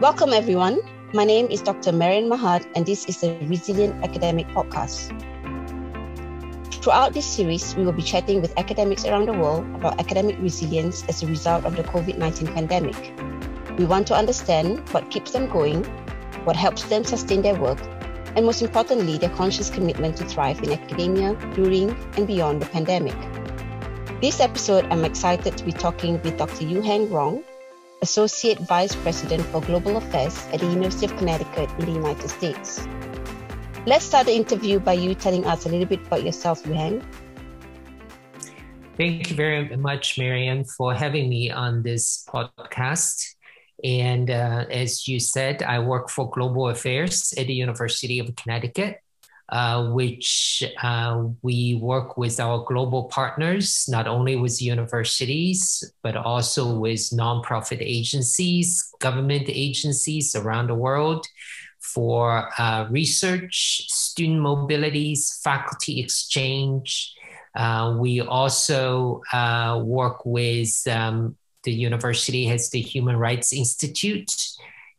Welcome, everyone. My name is Dr. Marian Mahat, and this is the Resilient Academic Podcast. Throughout this series, we will be chatting with academics around the world about academic resilience as a result of the COVID 19 pandemic. We want to understand what keeps them going, what helps them sustain their work, and most importantly, their conscious commitment to thrive in academia during and beyond the pandemic. This episode, I'm excited to be talking with Dr. Yuhang Rong, Associate Vice President for Global Affairs at the University of Connecticut in the United States. Let's start the interview by you telling us a little bit about yourself, Yuhang. Thank you very much, Marian, for having me on this podcast. And uh, as you said, I work for Global Affairs at the University of Connecticut, uh, which uh, we work with our global partners, not only with universities, but also with nonprofit agencies, government agencies around the world for uh, research, student mobilities, faculty exchange. Uh, we also uh, work with um, the university has the Human Rights Institute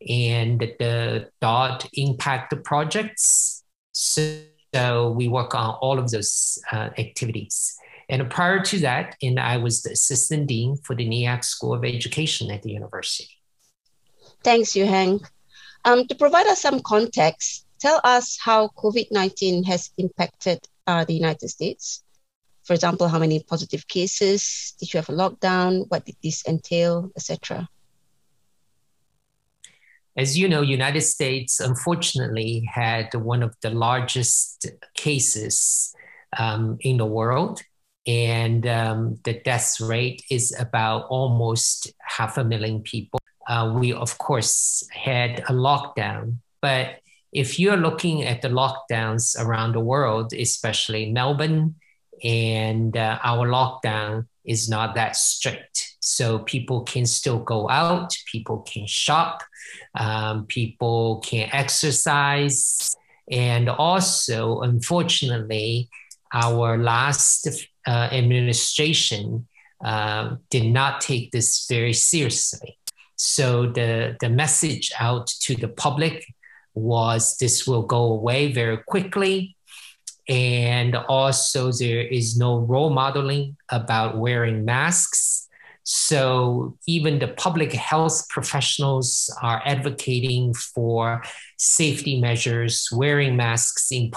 and the Dodd impact projects. So, so we work on all of those uh, activities. And prior to that, and I was the assistant dean for the Neag School of Education at the university. Thanks, Yuhang. Um, to provide us some context, tell us how COVID 19 has impacted uh, the United States. For example, how many positive cases? Did you have a lockdown? What did this entail, etc.? As you know, United States unfortunately had one of the largest cases um, in the world, and um, the death rate is about almost half a million people. Uh, we of course had a lockdown, but if you're looking at the lockdowns around the world, especially Melbourne, and uh, our lockdown is not that strict. So people can still go out, people can shop, um, people can exercise. And also, unfortunately, our last uh, administration uh, did not take this very seriously. So the, the message out to the public was this will go away very quickly and also, there is no role modeling about wearing masks. So, even the public health professionals are advocating for safety measures, wearing masks in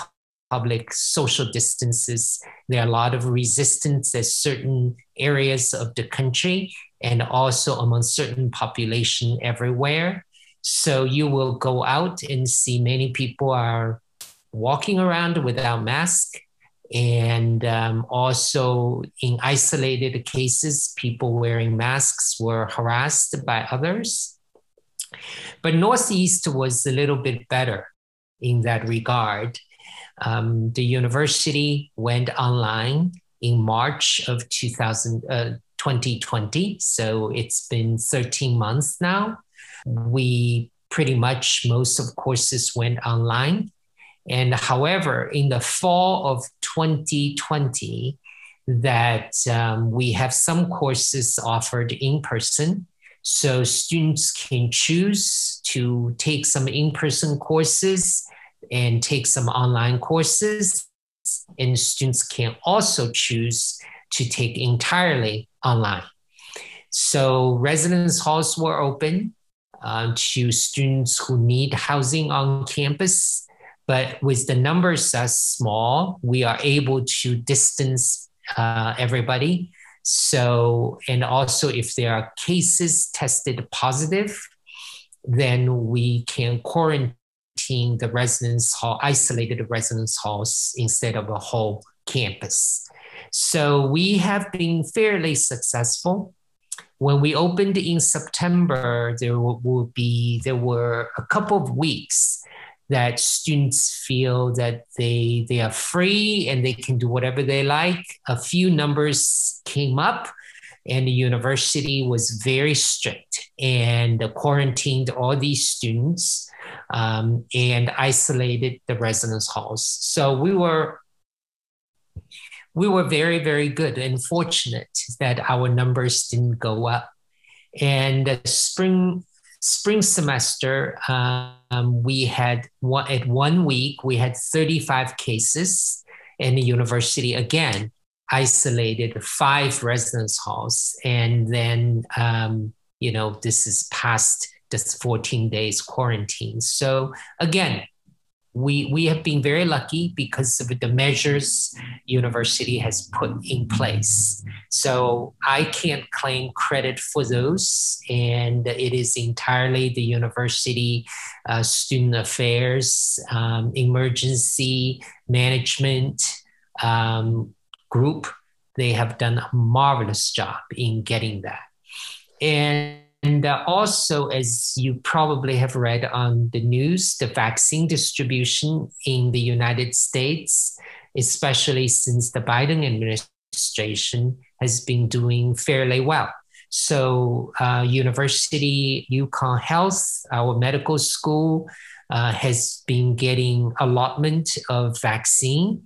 public, social distances. There are a lot of resistance at certain areas of the country and also among certain population everywhere. So you will go out and see many people are walking around without mask and um, also in isolated cases people wearing masks were harassed by others. But northeast was a little bit better in that regard. Um, the university went online in march of 2000, uh, 2020 so it's been 13 months now. We pretty much most of courses went online and however, in the fall of 2020, that um, we have some courses offered in person. So students can choose to take some in person courses and take some online courses. And students can also choose to take entirely online. So residence halls were open uh, to students who need housing on campus but with the numbers as small, we are able to distance uh, everybody. So, and also if there are cases tested positive, then we can quarantine the residence hall, isolated residence halls instead of a whole campus. So we have been fairly successful. When we opened in September, there will be there were a couple of weeks that students feel that they they are free and they can do whatever they like. A few numbers came up, and the university was very strict and quarantined all these students um, and isolated the residence halls. So we were we were very very good and fortunate that our numbers didn't go up. And the spring spring semester, um, we had one, at one week, we had 35 cases in the university again, isolated five residence halls. And then, um, you know, this is past this 14 days quarantine. So again, we we have been very lucky because of the measures university has put in place. So i can't claim credit for those and it is entirely the university uh, student affairs um, emergency management um, group. They have done a marvelous job in getting that. And and uh, also, as you probably have read on the news, the vaccine distribution in the United States, especially since the Biden administration, has been doing fairly well. So, uh, University UConn Health, our medical school, uh, has been getting allotment of vaccine.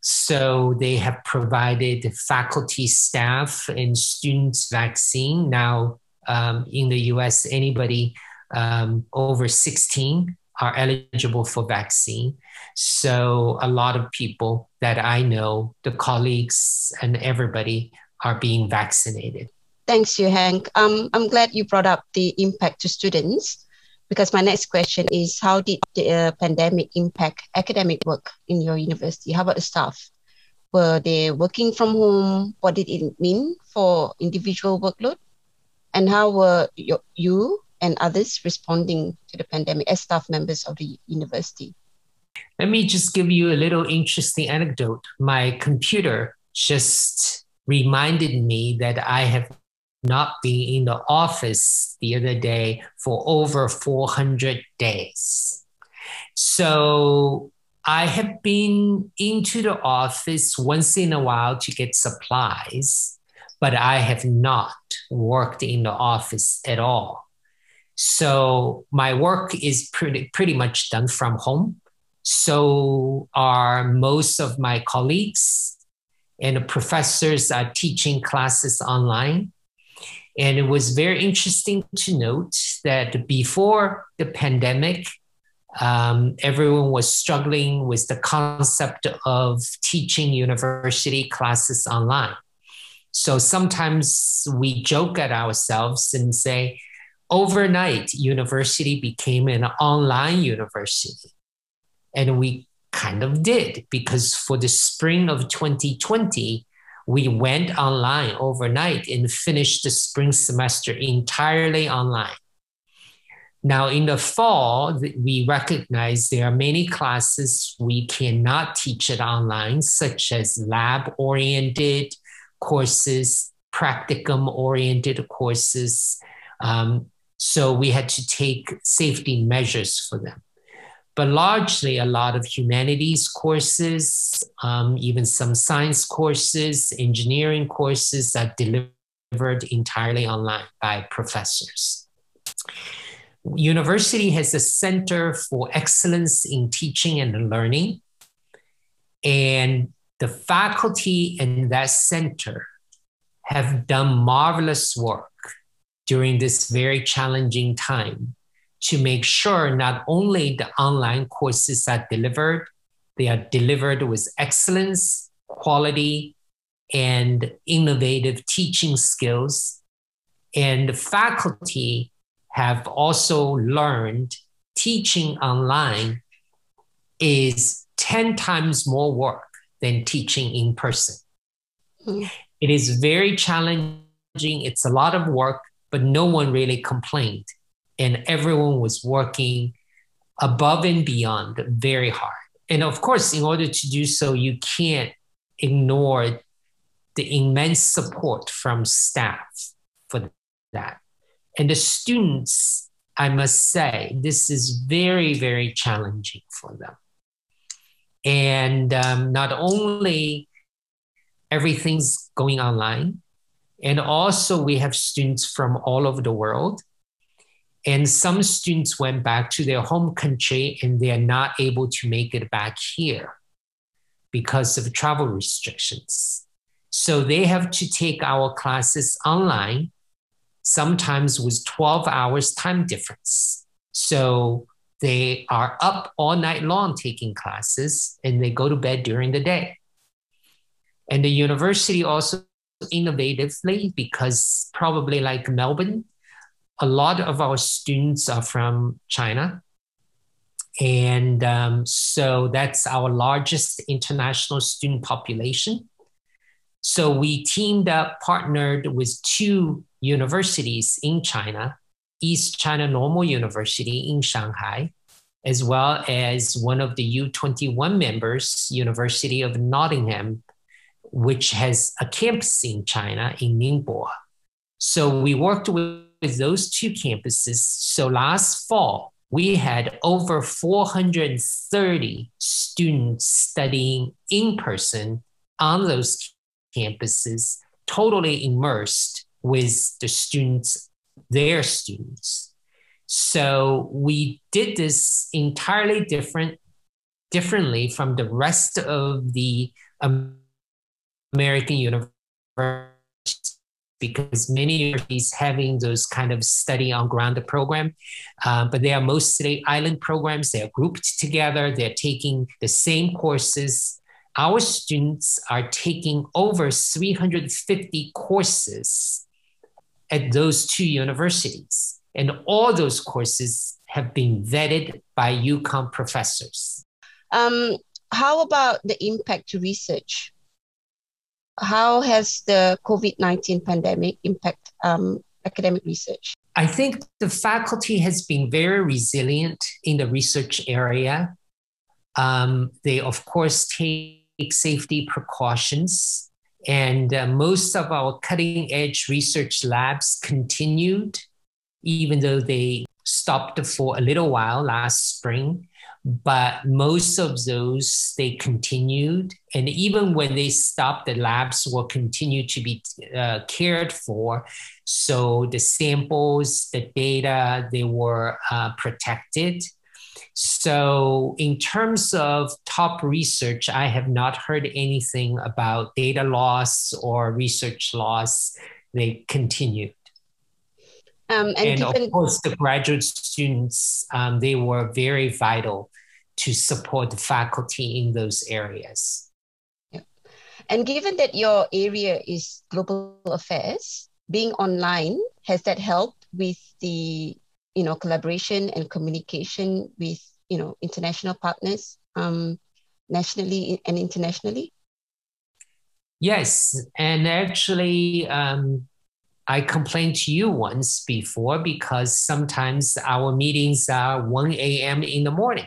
So they have provided faculty, staff, and students vaccine. Now um, in the US, anybody um, over 16 are eligible for vaccine. So a lot of people that I know, the colleagues and everybody are being vaccinated. Thanks, you, Hank. Um, I'm glad you brought up the impact to students because my next question is how did the uh, pandemic impact academic work in your university? How about the staff? Were they working from home? What did it mean for individual workload? And how were you, you and others responding to the pandemic as staff members of the university? Let me just give you a little interesting anecdote. My computer just reminded me that I have not been in the office the other day for over 400 days. So I have been into the office once in a while to get supplies but I have not worked in the office at all. So my work is pretty, pretty much done from home. So are most of my colleagues and the professors are teaching classes online. And it was very interesting to note that before the pandemic, um, everyone was struggling with the concept of teaching university classes online. So sometimes we joke at ourselves and say, overnight, university became an online university. And we kind of did because for the spring of 2020, we went online overnight and finished the spring semester entirely online. Now, in the fall, we recognize there are many classes we cannot teach it online, such as lab oriented courses, practicum oriented courses. Um, so we had to take safety measures for them. But largely, a lot of humanities courses, um, even some science courses, engineering courses are delivered entirely online by professors. University has a center for excellence in teaching and learning. And the faculty in that center have done marvelous work during this very challenging time to make sure not only the online courses are delivered, they are delivered with excellence, quality, and innovative teaching skills. And the faculty have also learned teaching online is 10 times more work than teaching in person. Mm. It is very challenging. It's a lot of work, but no one really complained. And everyone was working above and beyond very hard. And of course, in order to do so, you can't ignore the immense support from staff for that. And the students, I must say, this is very, very challenging for them. And um, not only everything's going online, and also we have students from all over the world. And some students went back to their home country and they are not able to make it back here because of travel restrictions. So they have to take our classes online sometimes with 12 hours time difference. So they are up all night long taking classes and they go to bed during the day. And the university also innovatively, because probably like Melbourne, a lot of our students are from China. And um, so that's our largest international student population. So we teamed up, partnered with two universities in China, East China Normal University in Shanghai, as well as one of the U21 members, University of Nottingham, which has a campus in China in Ningbo. So we worked with, with those two campuses. So last fall, we had over 430 students studying in person on those campuses, totally immersed with the students, their students. So we did this entirely different, differently from the rest of the American universities because many universities having those kind of study on ground program, uh, but they are mostly island programs. They are grouped together. They're taking the same courses our students are taking over 350 courses at those two universities. And all those courses have been vetted by UConn professors. Um, how about the impact to research? How has the COVID 19 pandemic impact um, academic research? I think the faculty has been very resilient in the research area. Um, they, of course, take safety precautions. And uh, most of our cutting edge research labs continued, even though they stopped for a little while last spring. But most of those they continued. And even when they stopped, the labs will continue to be uh, cared for. So the samples, the data, they were uh, protected. So, in terms of top research, I have not heard anything about data loss or research loss. They continued. Um, and, and given- of course, the graduate students, um, they were very vital to support the faculty in those areas. Yeah. And given that your area is global affairs, being online, has that helped with the you know collaboration and communication with you know international partners um, nationally and internationally? Yes and actually um, i complained to you once before because sometimes our meetings are 1 a.m in the morning.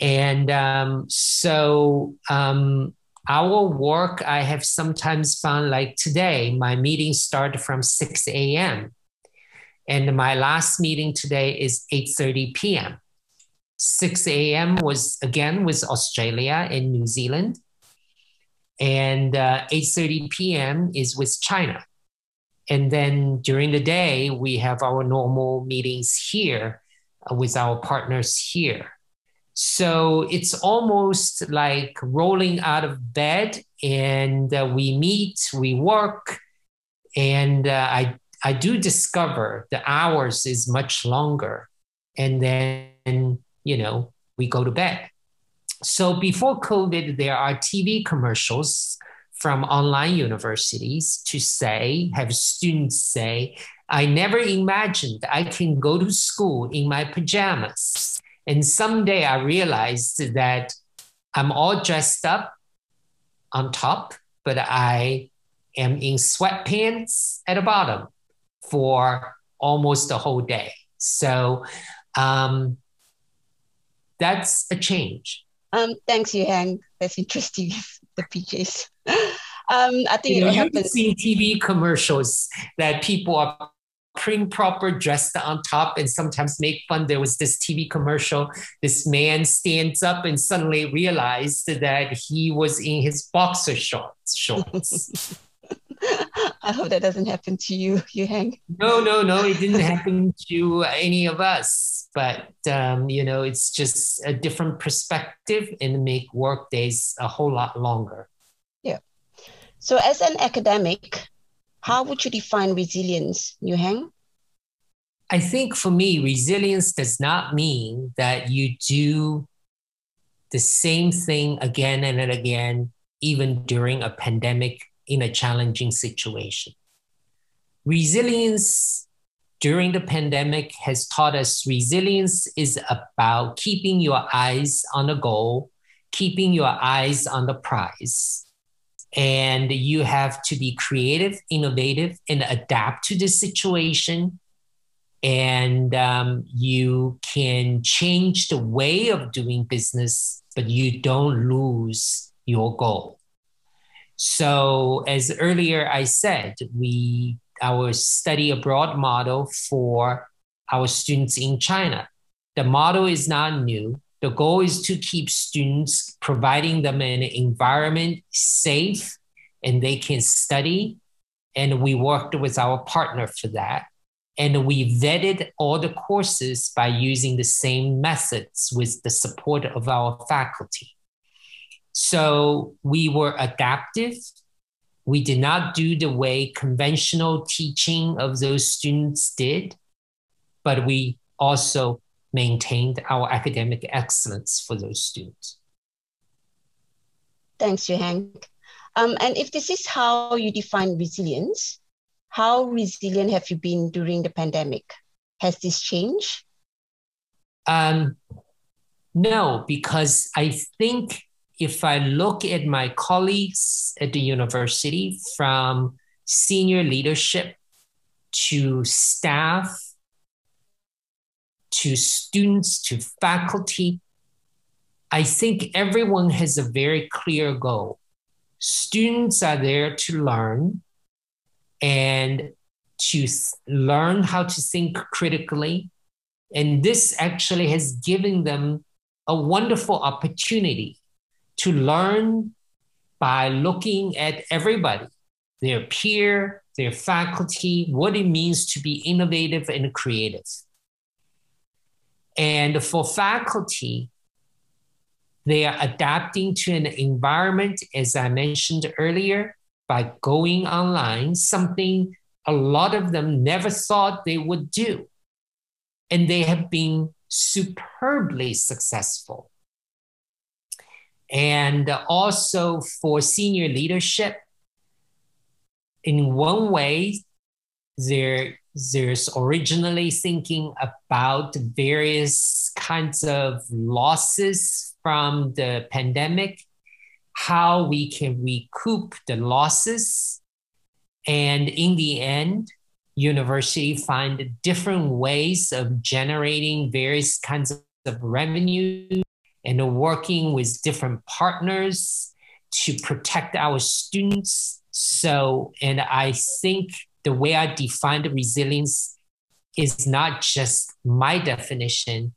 And um, so um, our work i have sometimes found like today my meetings start from 6 a.m and my last meeting today is 8.30 p.m. 6 a.m. was again with Australia and New Zealand. And uh, 8.30 p.m. is with China. And then during the day, we have our normal meetings here uh, with our partners here. So it's almost like rolling out of bed and uh, we meet, we work. And uh, I I do discover the hours is much longer. And then, you know, we go to bed. So before COVID, there are TV commercials from online universities to say, have students say, I never imagined I can go to school in my pajamas. And someday I realized that I'm all dressed up on top, but I am in sweatpants at the bottom for almost the whole day. So um, that's a change. Um, thanks, Yuhang. That's interesting. the PJs. Um, I think you know, you've seen TV commercials that people are prim proper dressed on top and sometimes make fun. There was this TV commercial. This man stands up and suddenly realized that he was in his boxer shorts. shorts. I hope that doesn't happen to you, Yuhang. No, no, no. It didn't happen to any of us. But um, you know, it's just a different perspective and make work days a whole lot longer. Yeah. So, as an academic, How would you define resilience, Yuhang? I think for me, resilience does not mean that you do the same thing again and again, even during a pandemic in a challenging situation. Resilience during the pandemic has taught us resilience is about keeping your eyes on the goal, keeping your eyes on the prize. And you have to be creative, innovative, and adapt to the situation. And um, you can change the way of doing business, but you don't lose your goal. So, as earlier I said, we our study abroad model for our students in China. The model is not new. The goal is to keep students providing them an environment safe and they can study. And we worked with our partner for that. And we vetted all the courses by using the same methods with the support of our faculty. So we were adaptive we did not do the way conventional teaching of those students did, but we also maintained our academic excellence for those students. Thanks, Yu Um, and if this is how you define resilience, how resilient have you been during the pandemic? Has this changed? Um, no, because I think if I look at my colleagues at the university from senior leadership to staff to students to faculty, I think everyone has a very clear goal. Students are there to learn and to learn how to think critically. And this actually has given them a wonderful opportunity to learn by looking at everybody, their peer, their faculty, what it means to be innovative and creative. And for faculty, they are adapting to an environment, as I mentioned earlier, by going online, something a lot of them never thought they would do. And they have been superbly successful. And also for senior leadership, in one way, there, there's originally thinking about various kinds of losses from the pandemic, how we can recoup the losses. And in the end, university find different ways of generating various kinds of revenue and working with different partners to protect our students. So, and I think the way I define the resilience is not just my definition,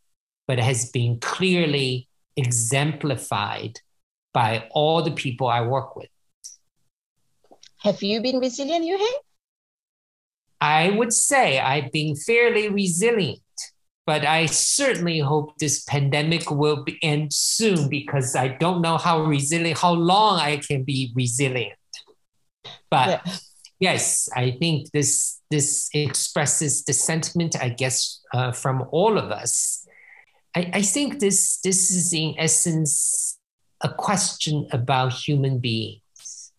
but it has been clearly exemplified by all the people I work with. Have you been resilient, Yuhei? I would say I've been fairly resilient. But I certainly hope this pandemic will be end soon because I don't know how resilient, how long I can be resilient. But yeah. yes, I think this this expresses the sentiment, I guess, uh, from all of us. I, I think this this is in essence a question about human beings.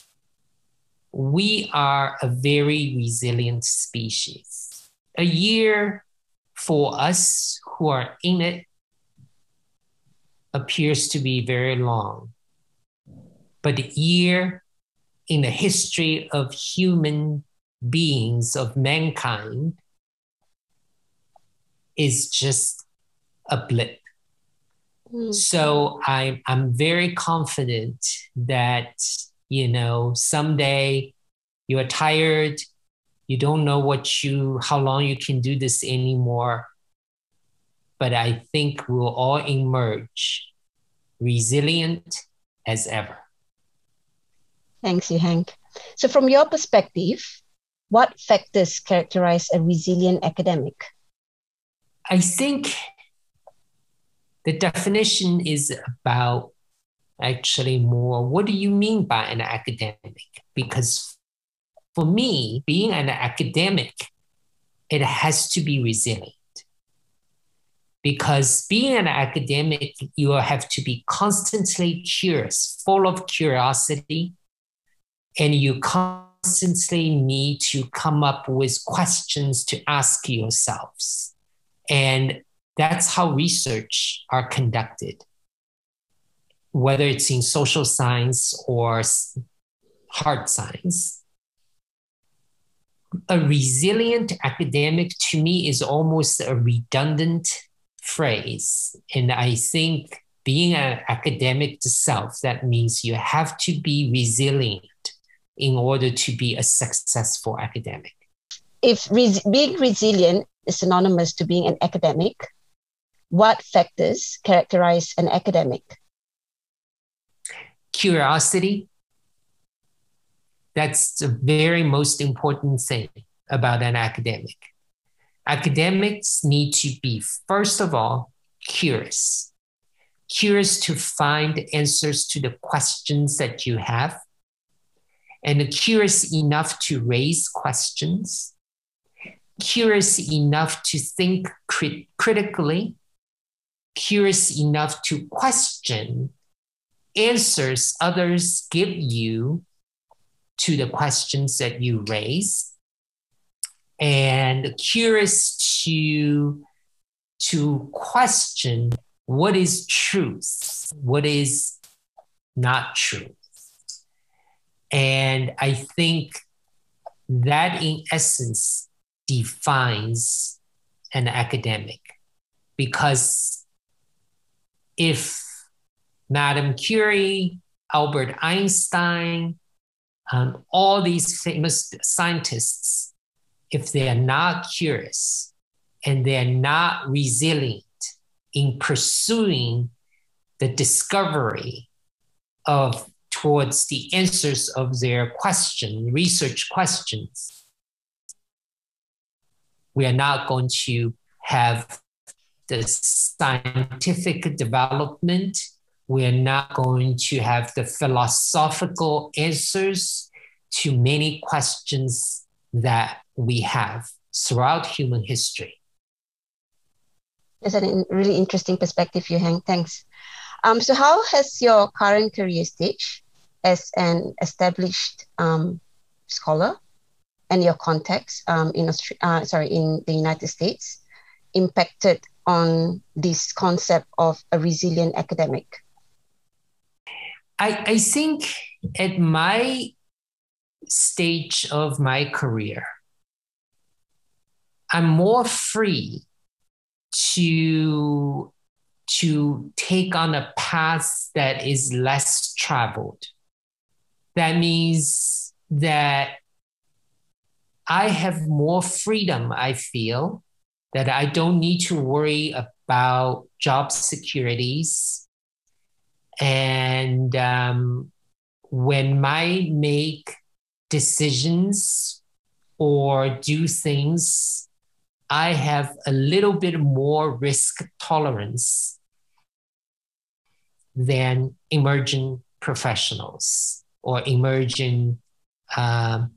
We are a very resilient species. A year for us who are in it appears to be very long. But the year in the history of human beings, of mankind, is just a blip. Mm. So I, I'm very confident that, you know, someday you're tired, you don't know what you how long you can do this anymore. But i think we'll all emerge resilient as ever. Thanks Yuhang so from your perspective what factors characterize a resilient academic? I think the definition is about actually more what do you mean by an academic? Because for me, being an academic, it has to be resilient. Because being an academic, you have to be constantly curious, full of curiosity, and you constantly need to come up with questions to ask yourselves. And that's how research are conducted, whether it's in social science or hard science. A resilient academic to me is almost a redundant phrase. And I think being an academic itself, that means you have to be resilient in order to be a successful academic. If res- being resilient is synonymous to being an academic, what factors characterize an academic? Curiosity. That's the very most important thing about an academic. Academics need to be, first of all, curious. Curious to find answers to the questions that you have, and curious enough to raise questions, curious enough to think crit- critically, curious enough to question answers others give you to the questions that you raise. And curious to to question what is truth what is not truth. And i think that in essence defines an academic. Because if Madame Curie, Albert Einstein, um, all these famous scientists, if they are not curious and they're not resilient in pursuing the discovery of towards the answers of their question, research questions, we are not going to have the scientific development. We're not going to have the philosophical answers to many questions that we have throughout human history. That's a really interesting perspective, Yuhang. Thanks. Um, so, how has your current career stage as an established um, scholar and your context um, in Australia, uh, sorry, in the United States impacted on this concept of a resilient academic? I, I think at my stage of my career, I'm more free to to take on a path that is less traveled. That means that I have more freedom, I feel, that I don't need to worry about job securities. And um, when I make decisions or do things, I have a little bit more risk tolerance than emerging professionals or emerging um,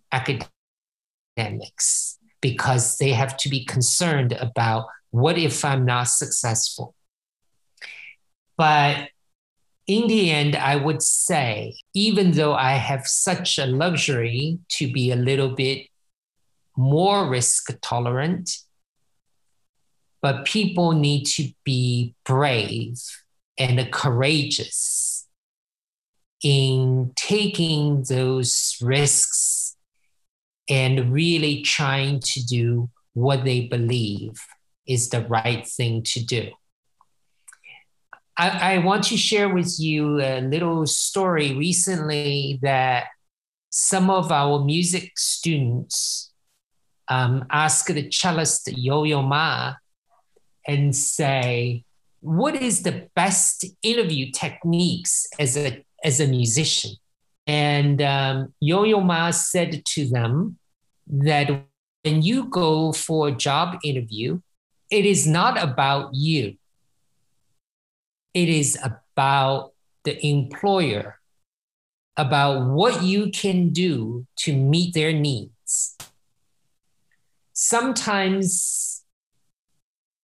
academics because they have to be concerned about what if I'm not successful. But in the end, I would say, even though I have such a luxury to be a little bit more risk tolerant, but people need to be brave and courageous in taking those risks and really trying to do what they believe is the right thing to do. I, I, want to share with you a little story recently that some of our music students um, asked the cellist Yo Yo Ma and say, what is the best interview techniques as a, as a musician? And um, Yo Yo Ma said to them that when you go for a job interview, it is not about you, it is about the employer about what you can do to meet their needs. Sometimes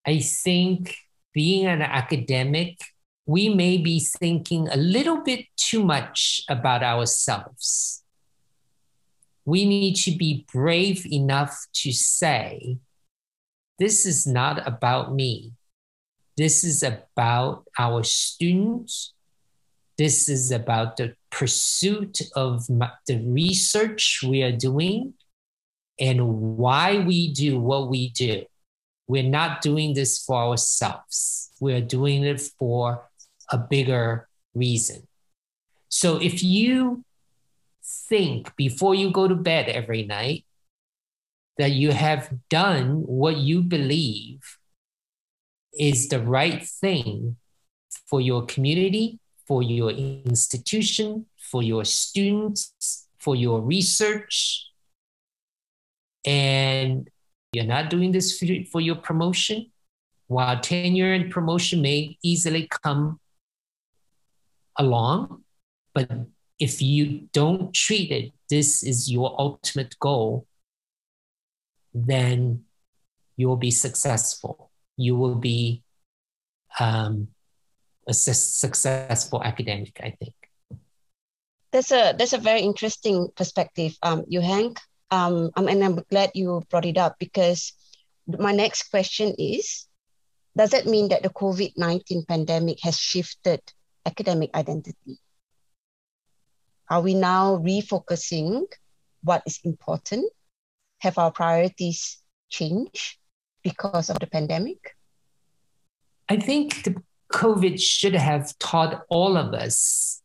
I think being an academic, we may be thinking a little bit too much about ourselves. We need to be brave enough to say, this is not about me. This is about our students. This is about the pursuit of the research we are doing and why we do what we do. We're not doing this for ourselves. We're doing it for a bigger reason. So if you think before you go to bed every night that you have done what you believe is the right thing for your community, for your institution, for your students, for your research, and you're not doing this for, your promotion, while tenure and promotion may easily come along, but if you don't treat it, this is your ultimate goal, then you will be successful. You will be um, a su- successful academic, I think. That's a that's a very interesting perspective, um, Yuhang. Um, and I'm glad you brought it up because my next question is, does that mean that the COVID nineteen pandemic has shifted academic identity? Are we now refocusing what is important? Have our priorities changed because of the pandemic? I think the COVID should have taught all of us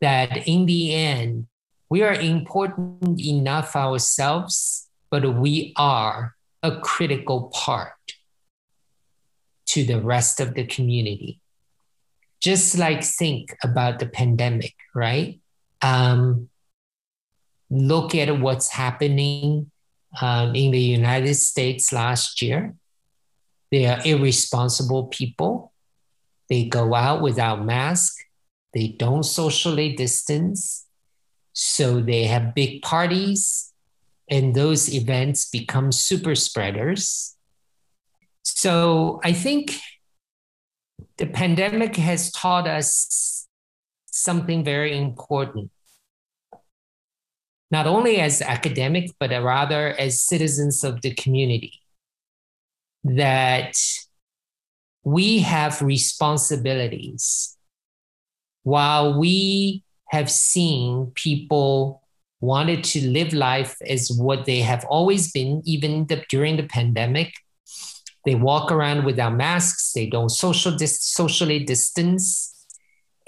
that in the end, we are important enough ourselves, but we are a critical part to the rest of the community. Just like think about the pandemic, right? Um, look at what's happening um, in the United States last year. They are irresponsible people. They go out without mask. They don't socially distance. So they have big parties, and those events become super spreaders. So I think the pandemic has taught us something very important, not only as academic, but rather as citizens of the community, that we have responsibilities. While we have seen people wanted to live life as what they have always been, even the, during the pandemic, they walk around without masks, they don't social dis- socially distance,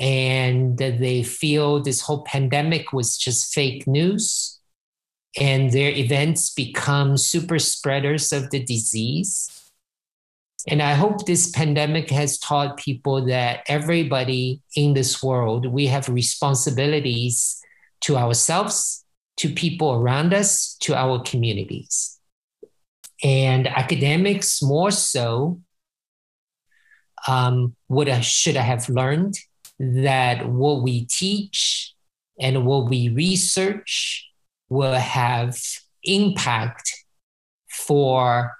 and they feel this whole pandemic was just fake news. And their events become super spreaders of the disease. And I hope this pandemic has taught people that everybody in this world, we have responsibilities to ourselves, to people around us, to our communities. And academics, more so, um, have, should I have learned that what we teach and what we research will have impact for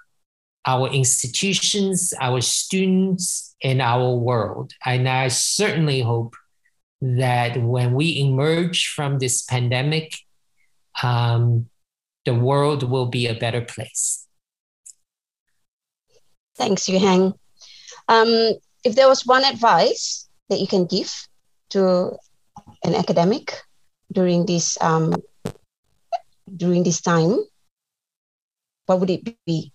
our institutions, our students, and our world. And I certainly hope that when we emerge from this pandemic, um, the world will be a better place. Thanks, Yuhang. Um, if there was one advice that you can give to an academic during this um, during this time, what would it be?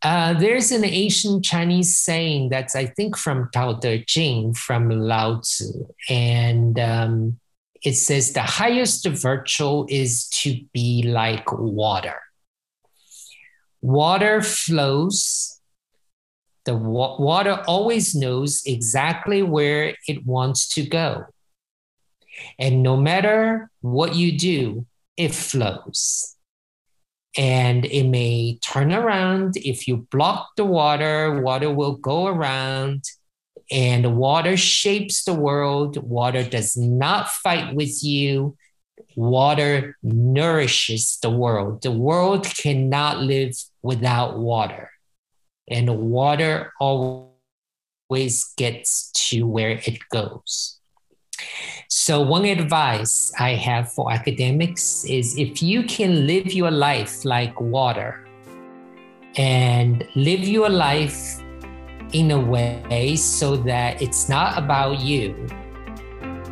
Uh, there's an ancient Chinese saying that's, I think, from Tao Te Ching, from Lao Tzu. And um, it says the highest virtue is to be like water. Water flows. The wa- water always knows exactly where it wants to go. And no matter what you do, it flows and it may turn around. If you block the water, water will go around and water shapes the world. Water does not fight with you. Water nourishes the world. The world cannot live without water, and water always gets to where it goes. So, one advice I have for academics is if you can live your life like water and live your life in a way so that it's not about you,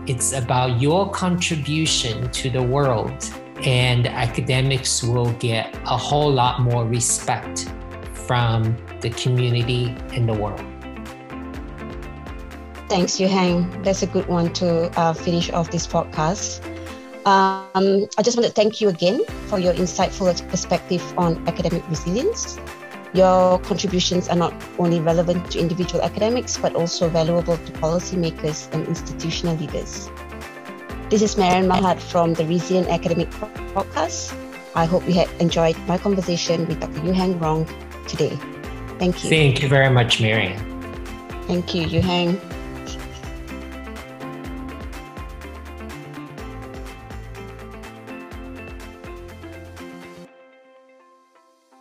it's about your contribution to the world, and academics will get a whole lot more respect from the community and the world. Thanks, Yuhang. That's a good one to uh, finish off this podcast. Um, I just want to thank you again for your insightful perspective on academic resilience. Your contributions are not only relevant to individual academics, but also valuable to policymakers and institutional leaders. This is Marian Mahat from the Resilient Academic Podcast. I hope you had enjoyed my conversation with Dr. Yuhang Rong today. Thank you. Thank you very much, Marian. Thank you, Yuhang.